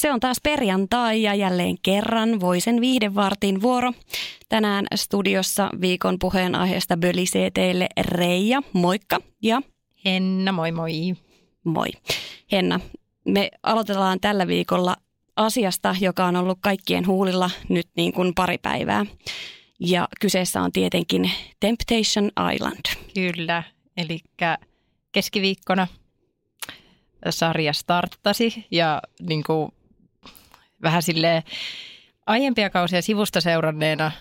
Se on taas perjantai ja jälleen kerran Voisen viihdevartin vuoro. Tänään studiossa viikon puheenaiheesta bölisee teille Reija, moikka, ja Henna, moi moi. moi. Henna, me aloitellaan tällä viikolla asiasta, joka on ollut kaikkien huulilla nyt niin kuin pari päivää. Ja kyseessä on tietenkin Temptation Island. Kyllä, eli keskiviikkona sarja starttasi ja niin kuin vähän sille aiempia kausia sivusta seuranneena,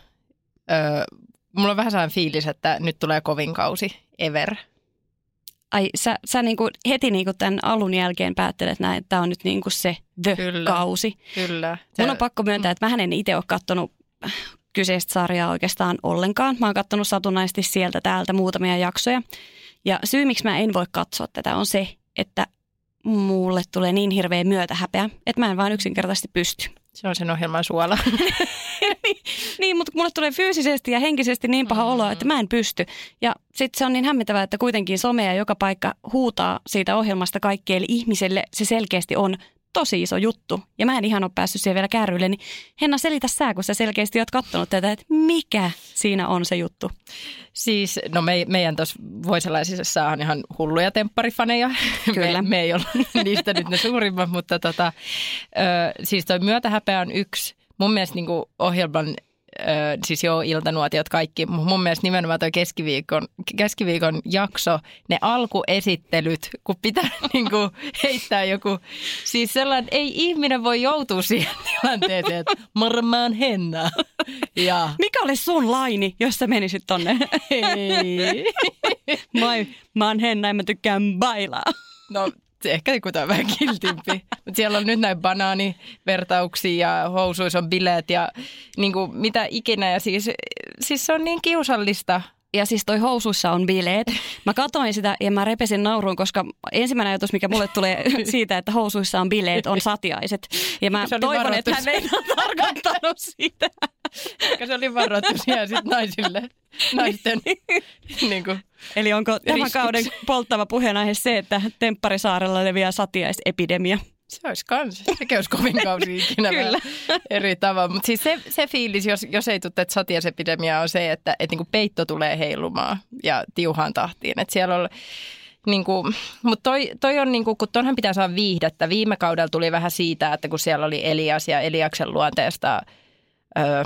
öö, mulla on vähän sellainen fiilis, että nyt tulee kovin kausi ever. Ai sä, sä niinku heti niinku tämän alun jälkeen päättelet näin, että tämä on nyt niinku se the-kausi. Kyllä. Mun on pakko myöntää, että mä en itse ole katsonut kyseistä sarjaa oikeastaan ollenkaan. Mä oon katsonut satunnaisesti sieltä täältä muutamia jaksoja. Ja syy, miksi mä en voi katsoa tätä, on se, että mulle tulee niin hirveä myötähäpeä, että mä en vaan yksinkertaisesti pysty. Se on sen ohjelman suola. niin, niin, mutta mulle tulee fyysisesti ja henkisesti niin paha mm. olo, että mä en pysty. Ja sitten se on niin hämmentävää, että kuitenkin some ja joka paikka huutaa siitä ohjelmasta kaikkeen. Eli ihmiselle se selkeästi on tosi iso juttu. Ja mä en ihan ole päässyt siihen vielä kärryille. Niin Henna, selitä sä, kun sä selkeästi oot kattonut tätä, että mikä siinä on se juttu? Siis, no me, meidän tuossa Voiselaisissa on ihan hulluja tempparifaneja. Kyllä. Me, me ei olla niistä nyt ne suurimmat, mutta tota, ö, siis toi myötähäpeä on yksi. Mun mielestä niin ohjelman ö, siis joo, iltanuotiot kaikki. Mun mielestä nimenomaan tuo keskiviikon, keskiviikon jakso, ne alkuesittelyt, kun pitää niin kuin, heittää joku, siis sellainen, ei ihminen voi joutua siihen tilanteeseen, että varmaan Henna. Ja. Mikä olisi sun laini, jos sä menisit tonne? Ei. mä, mä oon Henna ja mä tykkään bailaa. No ehkä joku tai vähän kiltimpi. Mutta siellä on nyt näin banaanivertauksia ja housuissa on bileet ja niin kuin mitä ikinä. Ja siis, siis se on niin kiusallista. Ja siis toi housuissa on bileet. Mä katoin sitä ja mä repesin nauruun, koska ensimmäinen ajatus, mikä mulle tulee siitä, että housuissa on bileet, on satiaiset. Ja mä toivon, että hän ei ole tarkoittanut sitä. Eikä se oli varoitus ja sitten naisille, naisten niin kuin, Eli onko tämän kauden polttava puheenaihe se, että Tempparisaarella leviää satiaisepidemia? Se olisi kans. Sekin olisi kovin kausi ikinä Kyllä. eri tavalla. Mutta siis se, se fiilis, jos, jos ei tule satiaisepidemia, on se, että, että niinku peitto tulee heilumaan ja tiuhaan tahtiin. Että siellä on Niinku, mutta toi, toi on, niinku, kun tonhan pitää saada viihdettä. Viime kaudella tuli vähän siitä, että kun siellä oli Elias ja Eliaksen luonteesta öö,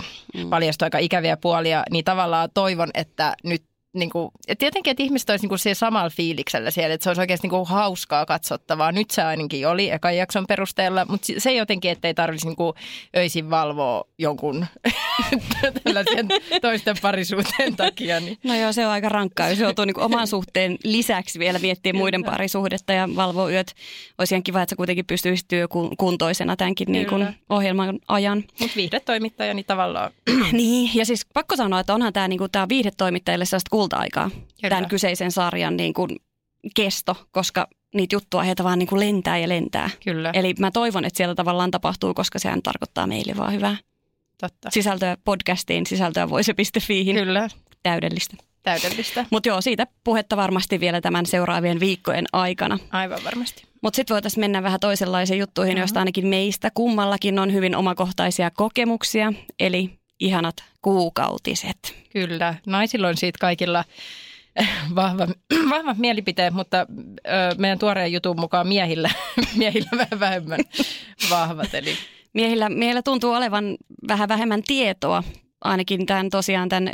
paljastui aika ikäviä puolia, niin tavallaan toivon, että nyt niin kuin, ja tietenkin, että ihmiset olisi niin kuin samalla fiiliksellä siellä, että se olisi oikeasti niin kuin hauskaa katsottavaa. Nyt se ainakin oli ekan jakson perusteella, mutta se jotenkin, että ei tarvitsisi niin kuin öisin valvoa jonkun tällaisen toisten parisuhteen takia. Niin. No joo, se on aika rankkaa, jos joutuu niin oman suhteen lisäksi vielä miettimään muiden parisuhdetta ja valvoa yöt. Olisi ihan kiva, että sä kuitenkin pystyisit työkuntoisena tämänkin niin kuin ohjelman ajan. Mutta viihdetoimittaja, niin tavallaan. niin, ja siis pakko sanoa, että onhan tämä, niin kuin, tämä viihdetoimittajille sellaista kulta-aikaa, Kyllä. tämän kyseisen sarjan niin kuin kesto, koska niitä juttuja heitä vaan niin kuin lentää ja lentää. Kyllä. Eli mä toivon, että siellä tavallaan tapahtuu, koska sehän tarkoittaa meille vaan hyvää. Totta. Sisältöä podcastiin, sisältöä voise.fiihin. Kyllä. Täydellistä. Täydellistä. Mutta joo, siitä puhetta varmasti vielä tämän seuraavien viikkojen aikana. Aivan varmasti. Mutta sitten voitaisiin mennä vähän toisenlaisiin juttuihin, uh-huh. joista ainakin meistä kummallakin on hyvin omakohtaisia kokemuksia. Eli ihanat kuukautiset. Kyllä, naisilla on siitä kaikilla vahva, vahva mielipiteet, mutta ö, meidän tuoreen jutun mukaan miehillä, miehillä vähän vähemmän vahvat. Eli. Miehillä, miehillä tuntuu olevan vähän vähemmän tietoa, ainakin tämän tosiaan tämän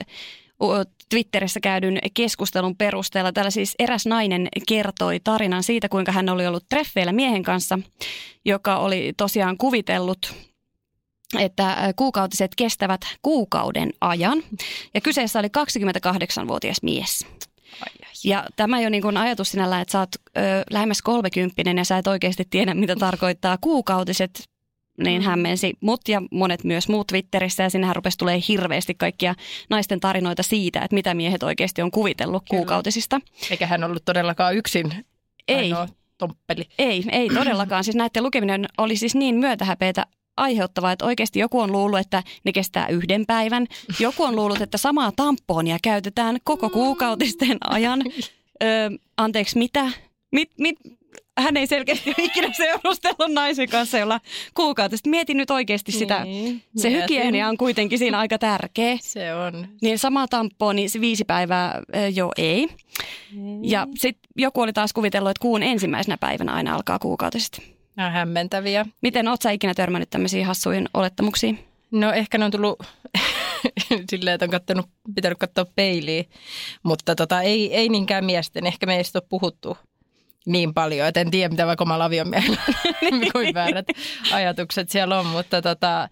Twitterissä käydyn keskustelun perusteella. Täällä siis eräs nainen kertoi tarinan siitä, kuinka hän oli ollut treffeillä miehen kanssa, joka oli tosiaan kuvitellut että kuukautiset kestävät kuukauden ajan. Ja kyseessä oli 28-vuotias mies. Ja tämä jo niin kuin ajatus sinällä, että sä oot ö, lähemmäs kolmekymppinen ja sä et oikeasti tiedä, mitä tarkoittaa kuukautiset niin hämmensi mut ja monet myös muut Twitterissä ja sinnehän rupesi tulee hirveästi kaikkia naisten tarinoita siitä, että mitä miehet oikeasti on kuvitellut Kyllä. kuukautisista. Eikä hän ollut todellakaan yksin Ei. tomppeli. Ei, ei todellakaan. Siis näiden lukeminen oli siis niin myötähäpeitä aiheuttavaa, että oikeasti joku on luullut, että ne kestää yhden päivän. Joku on luullut, että samaa tamponia käytetään koko kuukautisten ajan. Öö, anteeksi, mitä? Mit, mit, hän ei selkeästi ole ikinä seurustellut naisen kanssa, jolla kuukautista. Mietin nyt oikeasti sitä. Niin, se hygienia on kuitenkin siinä aika tärkeä. Se on. Niin sama tamponi, niin se viisi päivää, joo ei. ei. Ja sitten joku oli taas kuvitellut, että kuun ensimmäisenä päivänä aina alkaa kuukautiset. Nämä hämmentäviä. Miten oot sä ikinä törmännyt tämmöisiin hassuihin olettamuksiin? No ehkä ne on tullut silleen, että on kattonut, pitänyt katsoa peiliin, mutta tota, ei, ei niinkään miesten. Ehkä meistä on puhuttu niin paljon, että en tiedä mitä vaikka omalla aviomiehellä kuin väärät ajatukset siellä on, mutta tota,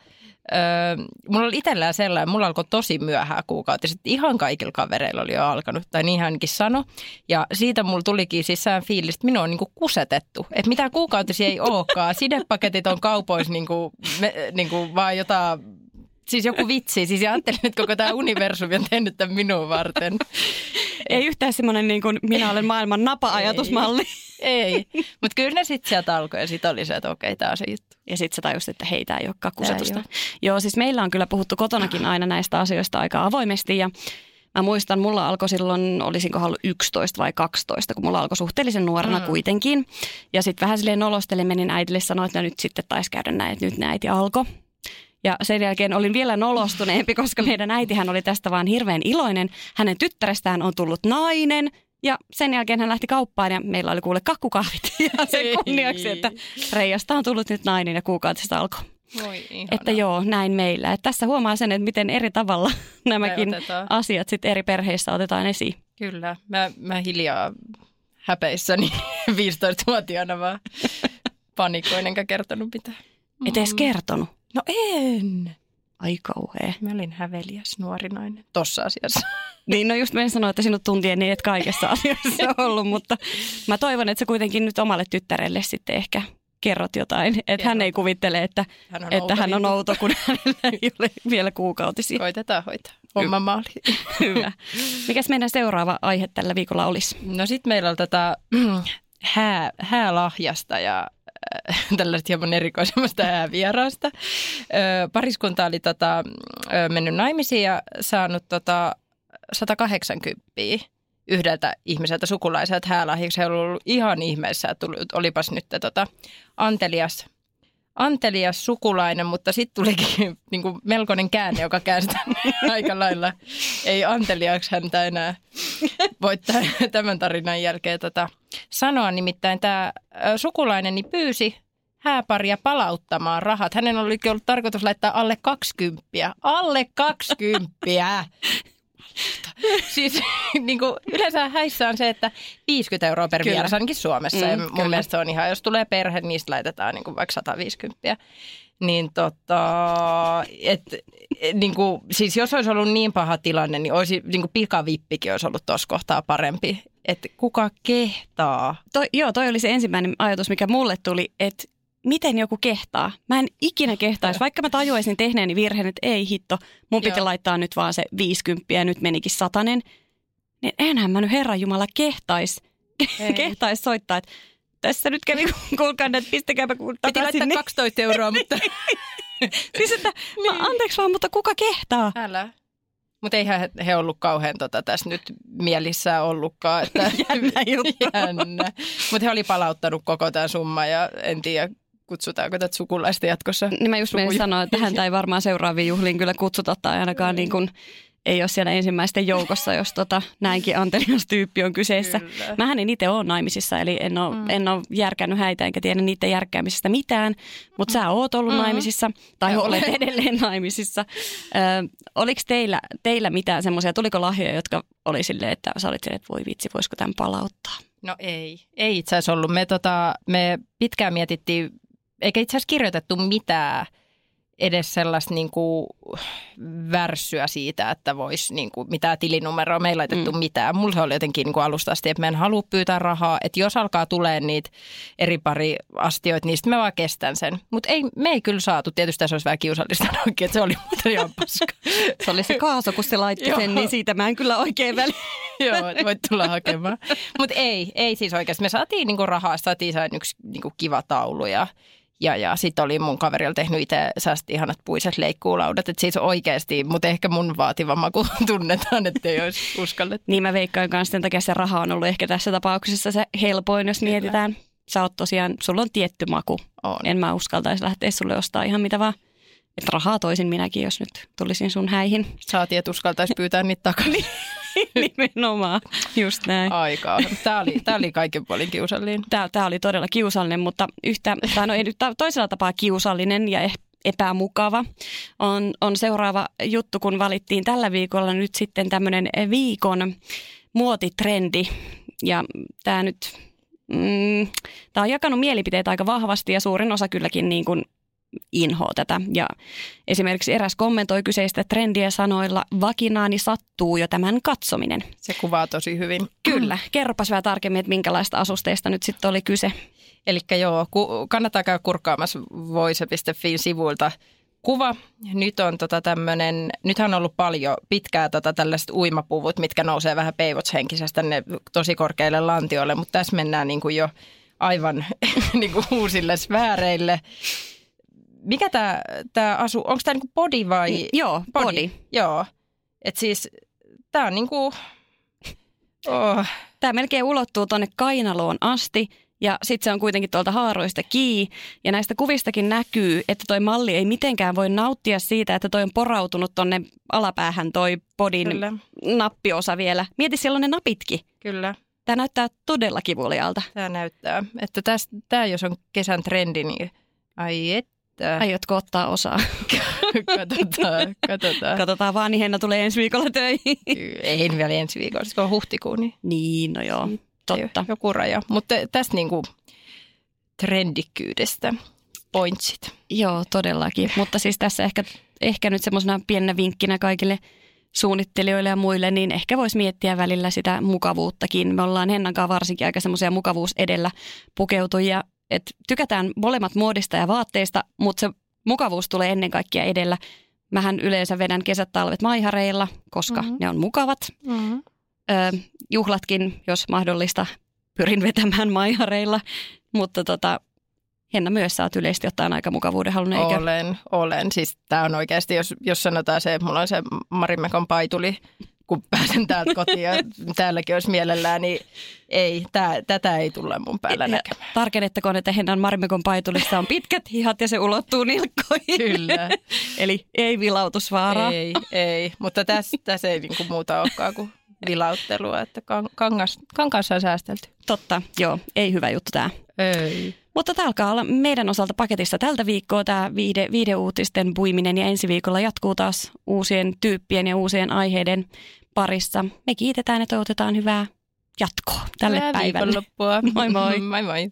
Öö, mulla oli itsellään sellainen, mulla alkoi tosi myöhään kuukautiset. Ihan kaikilla kavereilla oli jo alkanut, tai niin hänkin sanoi. Ja siitä mulla tulikin sisään fiilis, että minua on niinku kusetettu. Että mitä kuukautisia ei olekaan. Sidepaketit on kaupoissa niinku, me, niinku vaan jotain siis joku vitsi. Siis ajattelin, että koko tämä universumi on tehnyt tämän minun varten. Ei yhtään semmoinen niin kuin minä olen maailman napa-ajatusmalli. Ei, ei. mutta kyllä ne sitten sieltä alkoi ja sitten oli se, että okei, tämä on se juttu. Ja sitten sä tajusit, että hei, tämä ei ole kakkusetusta. Joo, siis meillä on kyllä puhuttu kotonakin aina näistä asioista aika avoimesti ja Mä muistan, mulla alkoi silloin, olisinko ollut 11 vai 12, kun mulla alkoi suhteellisen nuorena mm. kuitenkin. Ja sitten vähän silleen nolostelimme, niin äidille sanoi, että no nyt sitten taisi käydä näin, että nyt äiti alkoi. Ja sen jälkeen olin vielä nolostuneempi, koska meidän äitihän oli tästä vaan hirveän iloinen. Hänen tyttärestään on tullut nainen, ja sen jälkeen hän lähti kauppaan ja meillä oli kuule kakkukahvit. Ja sen kunniaksi, että Reijasta on tullut nyt nainen ja kuukautisesta alkoi. Voi, että joo, näin meillä. Että tässä huomaa sen, että miten eri tavalla nämäkin asiat sitten eri perheissä otetaan esiin. Kyllä. Mä, mä hiljaa häpeissäni 15-vuotiaana vaan panikoin enkä kertonut mitään. Et edes kertonut? No en. Ai kauhea. Mä olin häveliäs nuori nainen tossa asiassa. Niin, no just mä sanoa, että sinut tuntien niin, että kaikessa asiassa ollut, mutta mä toivon, että sä kuitenkin nyt omalle tyttärelle sitten ehkä kerrot jotain. Että hän ei kuvittele, että hän on, että outo, hän on outo, kun hänellä ei ole vielä kuukautisia. Koitetaan hoitaa. Homma maali. Hyvä. Mikäs meidän seuraava aihe tällä viikolla olisi? No sitten meillä on tätä hää, häälahjasta ja tällaista hieman erikoisemmasta vieraasta. Pariskunta oli tota, mennyt naimisiin ja saanut tota 180 yhdeltä ihmiseltä sukulaiselta häälahjaksi. He olivat ihan ihmeessä, että olipas nyt tota, antelias, antelias sukulainen, mutta sitten tulikin niin kuin melkoinen käänne, joka käänsi aika lailla. Ei anteliaksi häntä enää voi tämän tarinan jälkeen tota, sanoa. Nimittäin tämä sukulainen pyysi hääparia palauttamaan rahat. Hänen oli ollut tarkoitus laittaa alle 20. Alle 20! siis niin kuin, yleensä häissä on se, että 50 euroa per vieras ainakin Suomessa. Mm, ja mun kyllä. mielestä se on ihan, jos tulee perhe, niin niistä laitetaan niin kuin vaikka 150. Niin tota, et, niin kuin, siis jos olisi ollut niin paha tilanne, niin olisi niin kuin pikavippikin olisi ollut tuossa kohtaa parempi. Että kuka kehtaa? Toi, joo, toi oli se ensimmäinen ajatus, mikä mulle tuli, että miten joku kehtaa. Mä en ikinä kehtaisi, vaikka mä tajuaisin tehneeni virheen, että ei hitto, mun piti Joo. laittaa nyt vaan se 50 ja nyt menikin satanen. Niin enhän mä nyt Herran Jumala kehtais, kehtais soittaa, että tässä nyt kävi, kuulkaa, että pistäkääpä takaisin. Piti laittaa niin. 12 euroa, mutta... siis että, niin. anteeksi vaan, mutta kuka kehtaa? Älä. Mutta eihän he ollut kauhean tota, tässä nyt mielissä ollutkaan. Että Jännä juttu. Jännä. Mutta he oli palauttanut koko tämän summan ja en tiedä kutsutaanko tätä sukulaista jatkossa? Niin mä just menin sanoa, että häntä ei varmaan seuraaviin juhliin kyllä kutsuta tai ainakaan niin kuin ei ole siellä ensimmäisten joukossa, jos tota, näinkin antelias tyyppi on kyseessä. Kyllä. Mähän en itse ole naimisissa, eli en ole, mm. en ole järkännyt häitä enkä tiedä niiden järkkäämisestä mitään, mutta sä oot ollut mm. naimisissa tai ja olet edelleen naimisissa. Ö, oliko teillä, teillä mitään semmoisia, tuliko lahjoja, jotka oli silleen, että sä olit silleen, että voi vitsi, voisiko tämän palauttaa? No ei, ei itse asiassa ollut. Me, tota, me pitkään mietittiin eikä itse asiassa kirjoitettu mitään edes sellaista niin kuin värssyä siitä, että voisi niin kuin, mitään tilinumeroa, me ei laitettu mm. mitään. Mulla se oli jotenkin niin kuin alusta asti, että mä en halua pyytää rahaa, että jos alkaa tulee niitä eri pari astioita, niin sitten mä vaan kestän sen. Mutta ei, me ei kyllä saatu, tietysti tässä olisi vähän kiusallista oikein, että se oli muuten ihan paska. se oli se kaaso, kun se laittoi sen, niin siitä mä en kyllä oikein väli. Joo, voit tulla hakemaan. Mutta ei, ei siis oikeasti. Me saatiin niinku rahaa, saatiin sain yksi niinku kiva taulu ja ja, ja sitten oli mun kaverilla tehnyt itse säästi ihanat puiset leikkuulaudat. Että siis oikeasti, mutta ehkä mun vaativa maku tunnetaan, että ei olisi uskallettu. niin mä veikkaan kanssa, sen takia se raha on ollut ehkä tässä tapauksessa se helpoin, jos Kyllä. mietitään. Sä oot tosiaan, sulla on tietty maku. On. En mä uskaltaisi lähteä sulle ostaa ihan mitä vaan. Että rahaa toisin minäkin, jos nyt tulisin sun häihin. Saatiin, että uskaltaisi pyytää niitä takaisin. Nimenomaan, just näin. Aikaa. Tämä oli, tämä oli kaiken puolin kiusallinen. Tämä, tämä oli todella kiusallinen, mutta yhtä, tai no ei nyt toisella tapaa kiusallinen ja epämukava on, on seuraava juttu, kun valittiin tällä viikolla nyt sitten tämmöinen viikon muotitrendi. Ja tämä nyt, mm, tämä on jakanut mielipiteitä aika vahvasti ja suurin osa kylläkin niin kuin inhoa tätä. Ja esimerkiksi eräs kommentoi kyseistä trendiä sanoilla, vakinaani sattuu jo tämän katsominen. Se kuvaa tosi hyvin. Kyllä. Kerropas vähän tarkemmin, että minkälaista asusteista nyt sitten oli kyse. Eli joo, ku, kannattaa käydä kurkkaamassa voise.fin sivuilta kuva. Nyt on tota tämmönen, nythän on ollut paljon pitkää tota tällaiset uimapuvut, mitkä nousee vähän peivotshenkisestä ne tosi korkeille lantioille, mutta tässä mennään niin kuin jo aivan niin kuin uusille sfääreille mikä tämä tää asu, onko tämä niinku body vai? Joo, body. body. Joo, että siis tämä on niinku, oh. Tämä melkein ulottuu tuonne kainaloon asti ja sitten se on kuitenkin tuolta haaroista kiinni. Ja näistä kuvistakin näkyy, että toi malli ei mitenkään voi nauttia siitä, että toi on porautunut tonne alapäähän toi podin Kyllä. nappiosa vielä. Mieti, siellä on ne napitkin. Kyllä. Tämä näyttää todella kivulialta. Tämä näyttää. Että tämä jos on kesän trendi, niin ai et että... Aiotko ottaa osaa? katsotaan, katsotaan. Katsotaan vaan, niin Henna tulee ensi viikolla töihin. Ei vielä ensi viikolla, se on huhtikuun. Niin, niin no joo, totta. Joku raja. Mutta tästä niinku trendikkyydestä pointsit. Joo, todellakin. Mutta siis tässä ehkä, ehkä nyt semmoisena pienenä vinkkinä kaikille suunnittelijoille ja muille, niin ehkä voisi miettiä välillä sitä mukavuuttakin. Me ollaan Hennan kanssa varsinkin aika semmoisia mukavuus edellä pukeutujia että tykätään molemmat muodista ja vaatteista, mutta se mukavuus tulee ennen kaikkea edellä. Mähän yleensä vedän kesät talvet maihareilla, koska mm-hmm. ne on mukavat. Mm-hmm. Ö, juhlatkin, jos mahdollista, pyrin vetämään maihareilla, mutta tota, Henna myös saat yleisesti ottaen aika mukavuuden halunnut, eikö? Olen, olen. Siis tämä on oikeasti, jos, jos sanotaan se, että mulla on se Marimekon paituli kun pääsen täältä kotiin ja täälläkin olisi mielellään, niin ei, tää, tätä ei tulla mun päällä näkemään. Tarkennettakoon, että Hennan Marmikon paitulissa on pitkät hihat ja se ulottuu nilkkoihin. Kyllä. Eli ei vilautusvaaraa. Ei, ei, mutta tässä, tässä ei niinku muuta olekaan kuin vilauttelua, että kangas, kankaassa on säästelty. Totta, joo, ei hyvä juttu tämä. Ei. Mutta tämä alkaa olla meidän osalta paketissa tältä viikkoa tämä viide, viideuutisten puiminen ja ensi viikolla jatkuu taas uusien tyyppien ja uusien aiheiden parissa. Me kiitetään ja toivotetaan hyvää jatkoa tälle hyvää päivälle. Moi moi. moi moi.